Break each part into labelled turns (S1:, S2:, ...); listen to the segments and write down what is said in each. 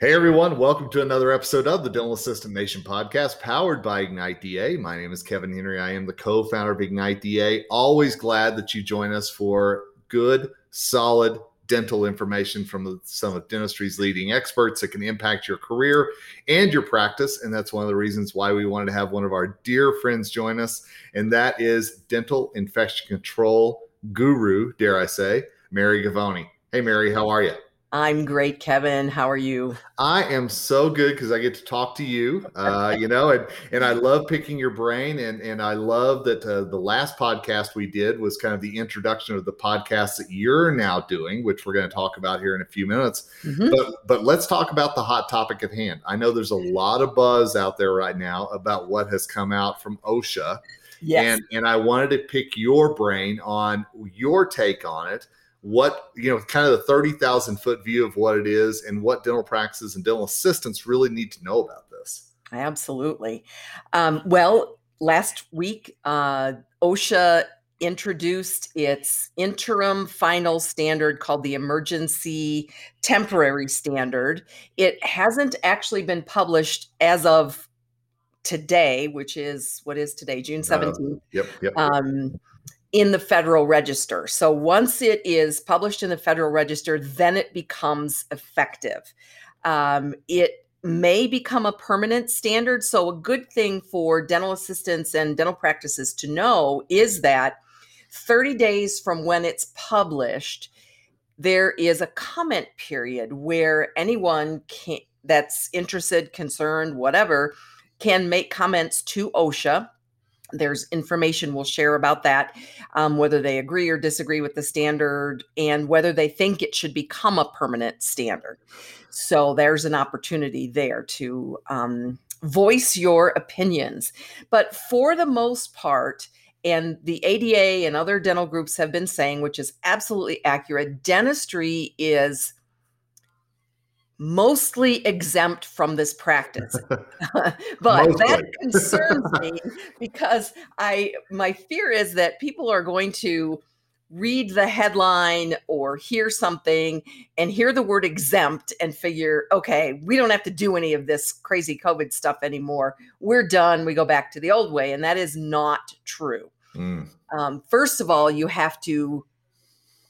S1: Hey everyone, welcome to another episode of the Dental Assistant Nation podcast powered by Ignite DA. My name is Kevin Henry. I am the co founder of Ignite DA. Always glad that you join us for good, solid dental information from some of dentistry's leading experts that can impact your career and your practice. And that's one of the reasons why we wanted to have one of our dear friends join us, and that is dental infection control guru, dare I say, Mary Govoni. Hey, Mary, how are you?
S2: I'm great, Kevin. How are you?
S1: I am so good because I get to talk to you, uh, you know, and, and I love picking your brain. And, and I love that uh, the last podcast we did was kind of the introduction of the podcast that you're now doing, which we're going to talk about here in a few minutes. Mm-hmm. But, but let's talk about the hot topic at hand. I know there's a lot of buzz out there right now about what has come out from OSHA. Yes. And, and I wanted to pick your brain on your take on it what you know kind of the 30,000 foot view of what it is and what dental practices and dental assistants really need to know about this.
S2: Absolutely. Um, well last week uh, osha introduced its interim final standard called the emergency temporary standard. It hasn't actually been published as of today which is what is today june 17th uh,
S1: yep yep, um,
S2: yep in the Federal Register. So once it is published in the Federal Register, then it becomes effective. Um, it may become a permanent standard. So, a good thing for dental assistants and dental practices to know is that 30 days from when it's published, there is a comment period where anyone can, that's interested, concerned, whatever, can make comments to OSHA there's information we'll share about that, um, whether they agree or disagree with the standard, and whether they think it should become a permanent standard. So there's an opportunity there to um, voice your opinions. But for the most part, and the ADA and other dental groups have been saying, which is absolutely accurate, dentistry is mostly exempt from this practice. but that concerns me because I my fear is that people are going to read the headline or hear something and hear the word exempt and figure, okay, we don't have to do any of this crazy COVID stuff anymore. We're done. We go back to the old way. And that is not true. Mm. Um, first of all, you have to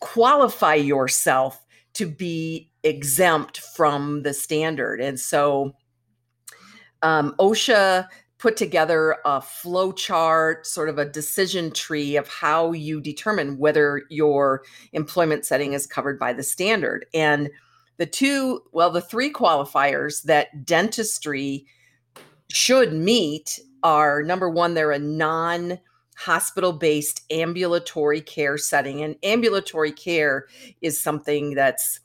S2: qualify yourself to be exempt from the standard. And so um, OSHA put together a flow chart, sort of a decision tree of how you determine whether your employment setting is covered by the standard. And the two, well, the three qualifiers that dentistry should meet are number one, they're a non hospital based ambulatory care setting. And ambulatory care is something that's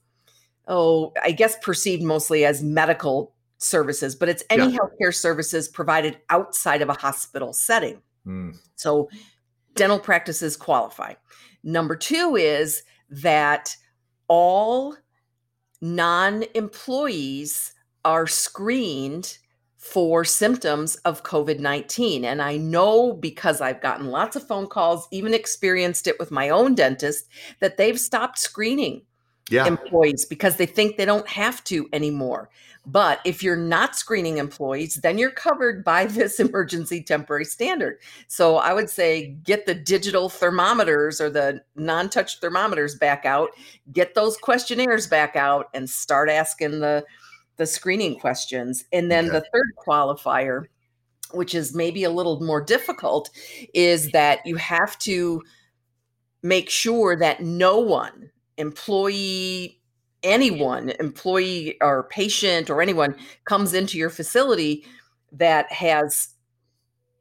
S2: oh, I guess perceived mostly as medical services, but it's any yeah. healthcare services provided outside of a hospital setting. Mm. So dental practices qualify. Number two is that all non employees are screened for symptoms of COVID 19. And I know because I've gotten lots of phone calls, even experienced it with my own dentist, that they've stopped screening yeah. employees because they think they don't have to anymore. But if you're not screening employees, then you're covered by this emergency temporary standard. So I would say get the digital thermometers or the non touch thermometers back out, get those questionnaires back out, and start asking the, the screening questions. And then okay. the third qualifier, which is maybe a little more difficult, is that you have to make sure that no one employee anyone employee or patient or anyone comes into your facility that has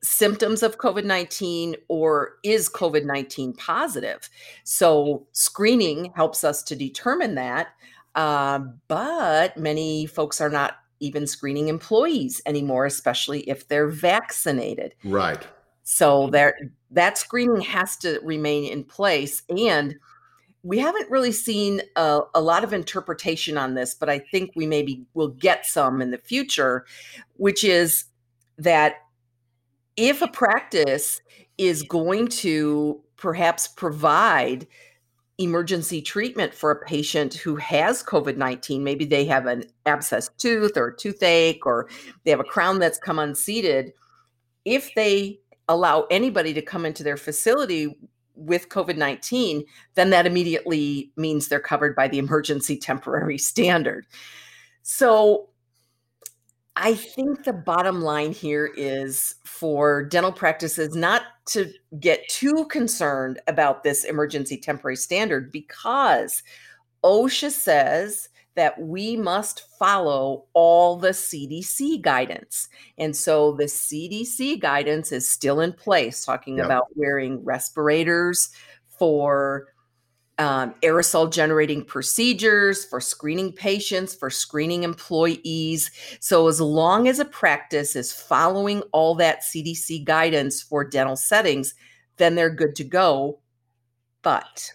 S2: symptoms of COVID 19 or is COVID 19 positive. So, screening helps us to determine that. Uh, but many folks are not even screening employees anymore, especially if they're vaccinated.
S1: Right.
S2: So, there, that screening has to remain in place. And we haven't really seen a, a, lot of interpretation on this, but I think we maybe will get some in the future, which is that if a practice is going to perhaps provide emergency treatment for a patient who has COVID 19. Maybe they have an abscessed tooth or toothache, or they have a crown that's come unseated. If they allow anybody to come into their facility with COVID 19, then that immediately means they're covered by the emergency temporary standard. So I think the bottom line here is for dental practices not to get too concerned about this emergency temporary standard because OSHA says that we must follow all the CDC guidance. And so the CDC guidance is still in place, talking yep. about wearing respirators for um, aerosol generating procedures, for screening patients, for screening employees. So, as long as a practice is following all that CDC guidance for dental settings, then they're good to go. But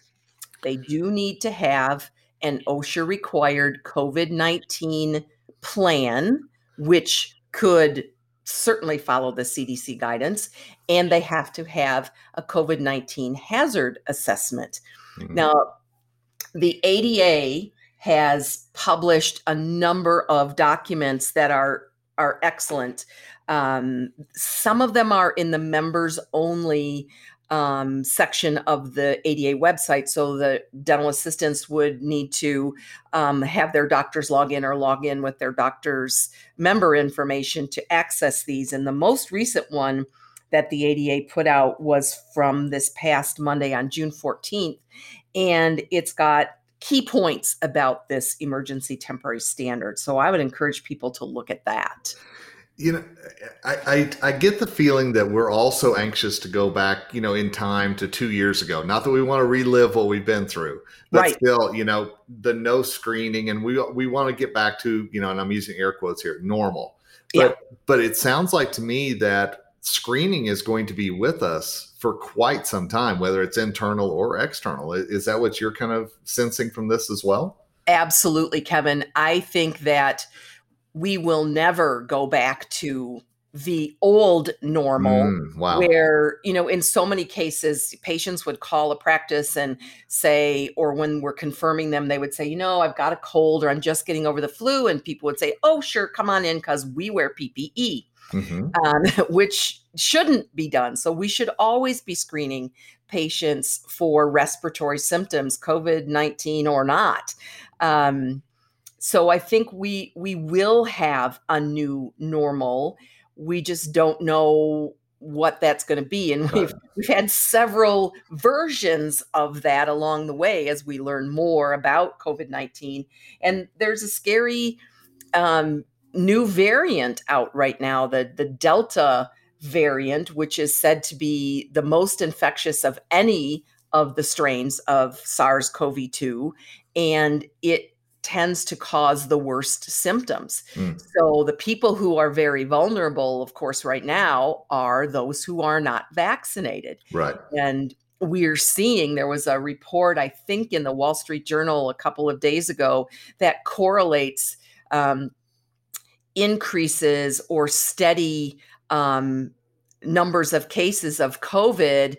S2: they do need to have an OSHA required COVID 19 plan, which could certainly follow the CDC guidance, and they have to have a COVID 19 hazard assessment. Mm-hmm. Now, the ADA has published a number of documents that are are excellent. Um, some of them are in the members only um, section of the ADA website. So the dental assistants would need to um, have their doctors log in or log in with their doctor's member information to access these. And the most recent one that the ADA put out was from this past Monday on June 14th. And it's got key points about this emergency temporary standard. So I would encourage people to look at that.
S1: You know, I, I, I get the feeling that we're all so anxious to go back, you know, in time to two years ago. Not that we want to relive what we've been through, but right. still, you know, the no screening, and we we want to get back to, you know, and I'm using air quotes here, normal. But yeah. but it sounds like to me that screening is going to be with us for quite some time, whether it's internal or external. Is that what you're kind of sensing from this as well?
S2: Absolutely, Kevin. I think that we will never go back to the old normal mm, wow. where you know in so many cases patients would call a practice and say or when we're confirming them they would say you know i've got a cold or i'm just getting over the flu and people would say oh sure come on in because we wear ppe mm-hmm. um, which shouldn't be done. So we should always be screening patients for respiratory symptoms, COVID 19 or not. Um, so I think we we will have a new normal. We just don't know what that's going to be and we've we've had several versions of that along the way as we learn more about covid-19 and there's a scary um, new variant out right now, the the Delta variant, which is said to be the most infectious of any of the strains of SARS-CoV-2, and it tends to cause the worst symptoms. Mm. So the people who are very vulnerable, of course, right now are those who are not vaccinated.
S1: Right.
S2: And we're seeing there was a report, I think, in the Wall Street Journal a couple of days ago that correlates um, increases or steady um, numbers of cases of COVID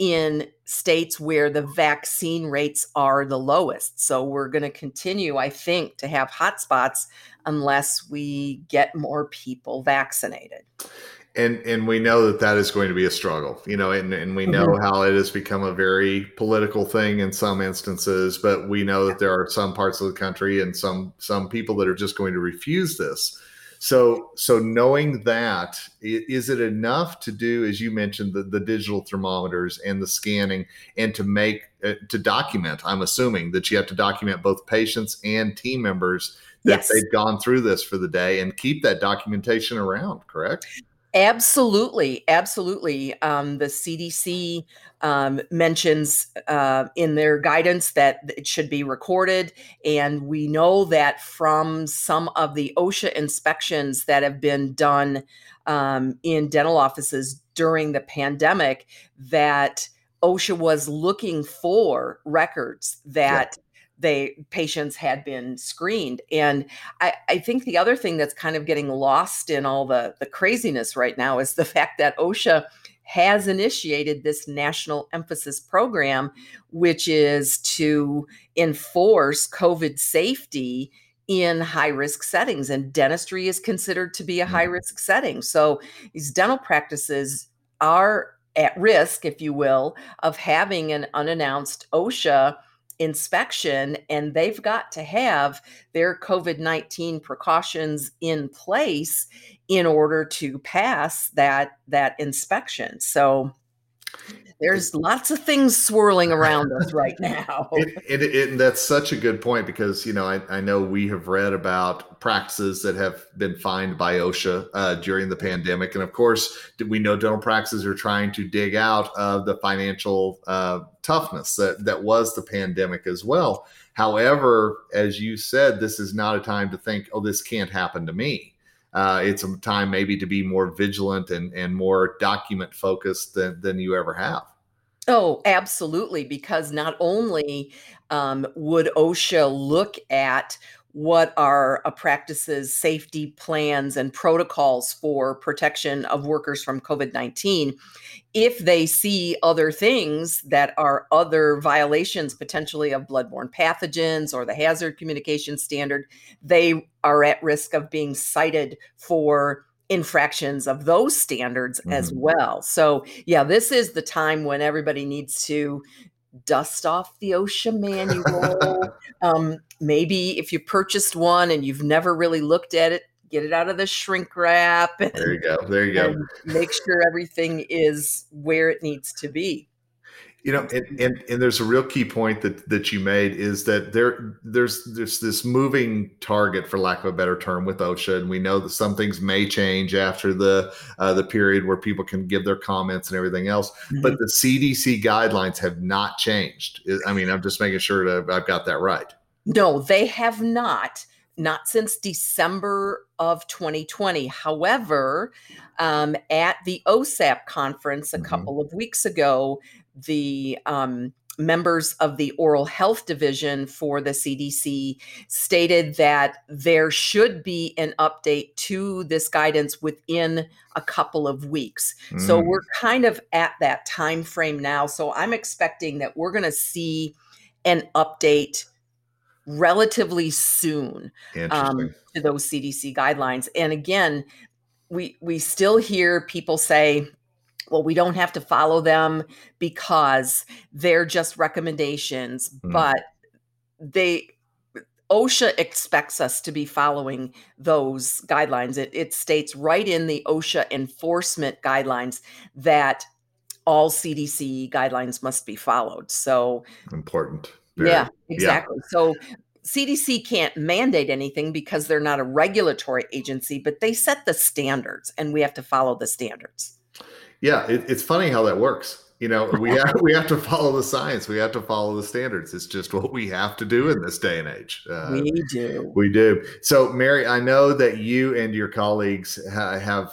S2: in states where the vaccine rates are the lowest. So we're going to continue, I think, to have hotspots unless we get more people vaccinated.
S1: And and we know that that is going to be a struggle, you know, and, and we know mm-hmm. how it has become a very political thing in some instances, but we know that there are some parts of the country and some some people that are just going to refuse this. So, so knowing that, is it enough to do, as you mentioned, the, the digital thermometers and the scanning, and to make uh, to document? I'm assuming that you have to document both patients and team members that yes. they've gone through this for the day, and keep that documentation around. Correct?
S2: Absolutely, absolutely. Um, the CDC um, mentions uh, in their guidance that it should be recorded, and we know that from some of the OSHA inspections that have been done um, in dental offices during the pandemic, that OSHA was looking for records that. Yeah they patients had been screened and I, I, think the other thing that's kind of getting lost in all the the craziness right now is the fact that osha has initiated this national emphasis program, which is to enforce COVID safety in high risk settings. And dentistry is considered to be a high mm-hmm. risk setting. So these dental practices are at risk, if you will, of having an unannounced OSHA inspection and they've got to have their COVID 19 precautions in place in order to pass that that inspection. So there's lots of things swirling around us right now.
S1: it, it, it, that's such a good point because you know I, I, know we have read about practices that have been fined by OSHA uh, during the pandemic, and of course we know dental practices are trying to dig out of the financial uh, toughness that that was the pandemic as well. However, as you said, this is not a time to think, "Oh, this can't happen to me." uh, it's a time maybe to be more vigilant and, and more document focused than, than you ever have.
S2: Oh, absolutely. Because not only um, would OSHA look at what are a practice's safety plans and protocols for protection of workers from COVID 19, if they see other things that are other violations potentially of bloodborne pathogens or the hazard communication standard, they are at risk of being cited for infractions of those standards mm-hmm. as well. So, yeah, this is the time when everybody needs to dust off the OSHA manual. um, maybe if you purchased one and you've never really looked at it, get it out of the shrink wrap.
S1: And, there you go. There you go.
S2: Make sure everything is where it needs to be.
S1: You know, and, and, and there's a real key point that that you made is that there there's there's this moving target, for lack of a better term, with OSHA, and we know that some things may change after the uh, the period where people can give their comments and everything else. Mm-hmm. But the CDC guidelines have not changed. I mean, I'm just making sure that I've got that right.
S2: No, they have not not since December of 2020. However, um, at the OSAP conference a mm-hmm. couple of weeks ago, the um, members of the oral health division for the CDC stated that there should be an update to this guidance within a couple of weeks. Mm. So we're kind of at that time frame now. So I'm expecting that we're going to see an update relatively soon um, to those CDC guidelines. And again, we we still hear people say, well, we don't have to follow them because they're just recommendations, mm. but they OSHA expects us to be following those guidelines. It, it states right in the OSHA enforcement guidelines that all CDC guidelines must be followed. So
S1: important.
S2: Very, yeah, exactly. Yeah. So CDC can't mandate anything because they're not a regulatory agency, but they set the standards and we have to follow the standards.
S1: Yeah, it, it's funny how that works. You know, we have we have to follow the science. We have to follow the standards. It's just what we have to do in this day and age.
S2: Uh, we do.
S1: We do. So, Mary, I know that you and your colleagues have.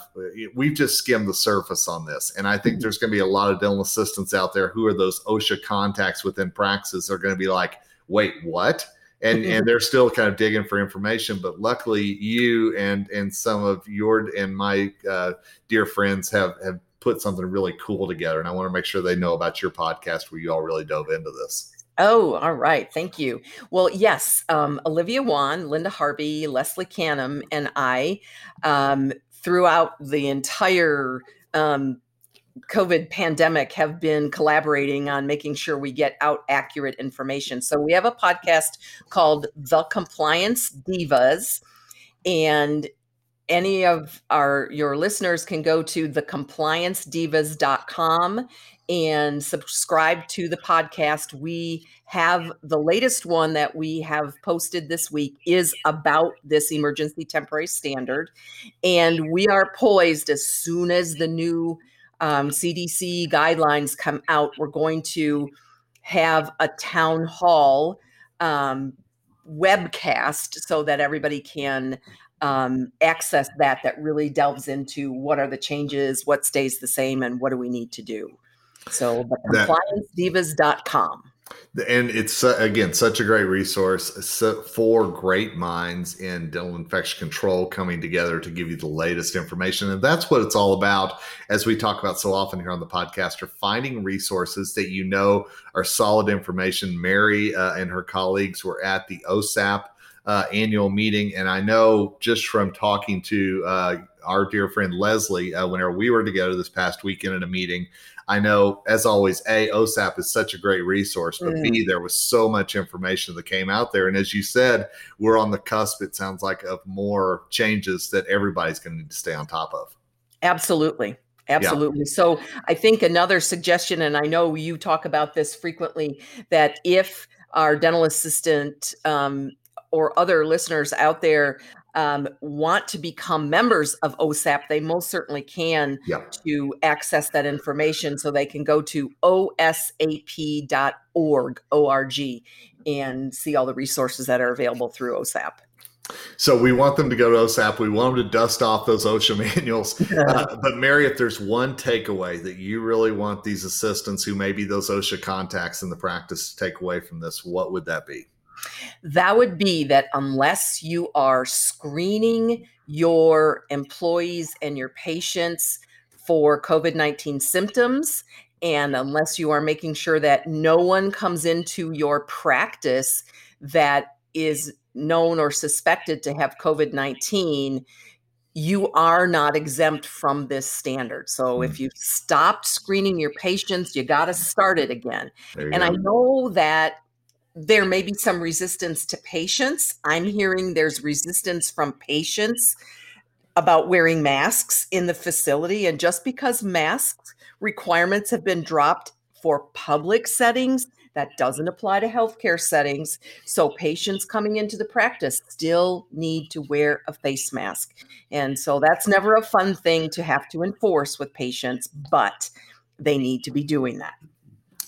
S1: We've just skimmed the surface on this, and I think mm-hmm. there's going to be a lot of dental assistants out there who are those OSHA contacts within praxis are going to be like, "Wait, what?" and and they're still kind of digging for information. But luckily, you and and some of your and my uh, dear friends have have put something really cool together, and I want to make sure they know about your podcast where you all really dove into this.
S2: Oh, all right. Thank you. Well, yes, um, Olivia Wann, Linda Harvey, Leslie Canham, and I, um, throughout the entire um, COVID pandemic have been collaborating on making sure we get out accurate information. So we have a podcast called The Compliance Divas and any of our your listeners can go to thecompliancedivas.com and subscribe to the podcast. We have the latest one that we have posted this week is about this emergency temporary standard and we are poised as soon as the new um, CDC guidelines come out, we're going to have a town hall um, webcast so that everybody can um, access that, that really delves into what are the changes, what stays the same, and what do we need to do. So, compliancedivas.com.
S1: And it's uh, again such a great resource for great minds in dental infection control coming together to give you the latest information. And that's what it's all about, as we talk about so often here on the podcast, are finding resources that you know are solid information. Mary uh, and her colleagues were at the OSAP uh, annual meeting. And I know just from talking to uh, our dear friend Leslie, uh, whenever we were together this past weekend at a meeting, I know, as always, A, OSAP is such a great resource, but mm. B, there was so much information that came out there. And as you said, we're on the cusp, it sounds like, of more changes that everybody's going to need to stay on top of.
S2: Absolutely. Absolutely. Yeah. So I think another suggestion, and I know you talk about this frequently, that if our dental assistant um, or other listeners out there um, want to become members of OSAP, they most certainly can yeah. to access that information. So they can go to osap.org, O-R-G, and see all the resources that are available through OSAP.
S1: So we want them to go to OSAP. We want them to dust off those OSHA manuals. Uh, but Mary, if there's one takeaway that you really want these assistants who may be those OSHA contacts in the practice to take away from this, what would that be?
S2: That would be that unless you are screening your employees and your patients for COVID 19 symptoms, and unless you are making sure that no one comes into your practice that is known or suspected to have COVID 19, you are not exempt from this standard. So if mm. you've stopped screening your patients, you got to start it again. And go. I know that there may be some resistance to patients. I'm hearing there's resistance from patients about wearing masks in the facility. And just because masks requirements have been dropped for public settings, that doesn't apply to healthcare settings. So patients coming into the practice still need to wear a face mask. And so that's never a fun thing to have to enforce with patients, but they need to be doing that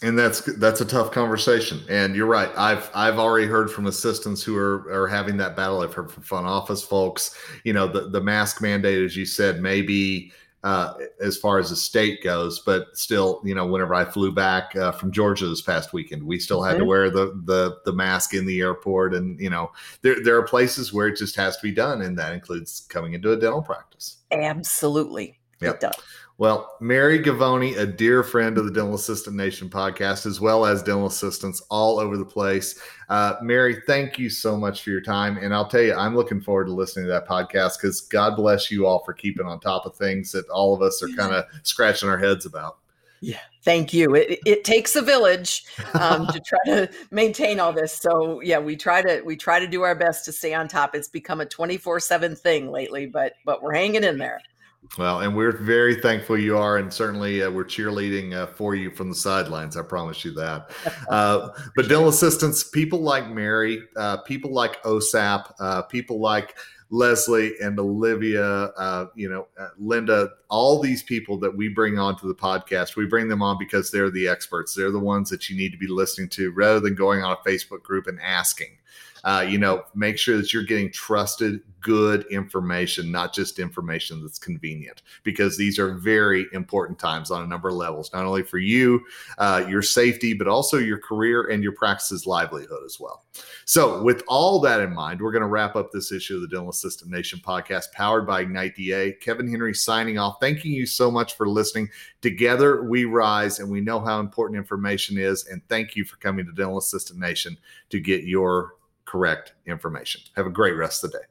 S1: and that's that's a tough conversation. And you're right. I've i've already heard from assistants who are are having that battle. I've heard from front office folks. You know the, the mask mandate as you said maybe uh, as far as the state goes but still you know whenever i flew back uh, from georgia this past weekend we still had mm-hmm. to wear the, the the mask in the airport. And you know there, there are places where it just has to be done and that includes coming into a dental practice.
S2: Absolutely. Yep. it does
S1: well, Mary Govoni, a dear friend of the Dental Assistant Nation podcast, as well as dental assistants all over the place. Uh, Mary, thank you so much for your time. And I'll tell you, I'm looking forward to listening to that podcast because God bless you all for keeping on top of things that all of us are kind of scratching our heads about.
S2: Yeah, thank you. It, it takes a village um, to try to maintain all this. So yeah, we try to we try to do our best to stay on top. It's become a twenty four seven thing lately, but but we're hanging in there.
S1: Well, and we're very thankful you are, and certainly uh, we're cheerleading uh, for you from the sidelines. I promise you that. Uh, but dental assistants, people like Mary, uh, people like OSAP, uh, people like Leslie and Olivia, uh, you know, Linda, all these people that we bring onto the podcast, we bring them on because they're the experts. They're the ones that you need to be listening to rather than going on a Facebook group and asking. Uh, you know, make sure that you're getting trusted, good information, not just information that's convenient, because these are very important times on a number of levels, not only for you, uh, your safety, but also your career and your practice's livelihood as well. So, with all that in mind, we're going to wrap up this issue of the Dental Assistant Nation podcast powered by Ignite DA. Kevin Henry signing off. Thanking you so much for listening. Together we rise, and we know how important information is. And thank you for coming to Dental Assistant Nation to get your correct information. Have a great rest of the day.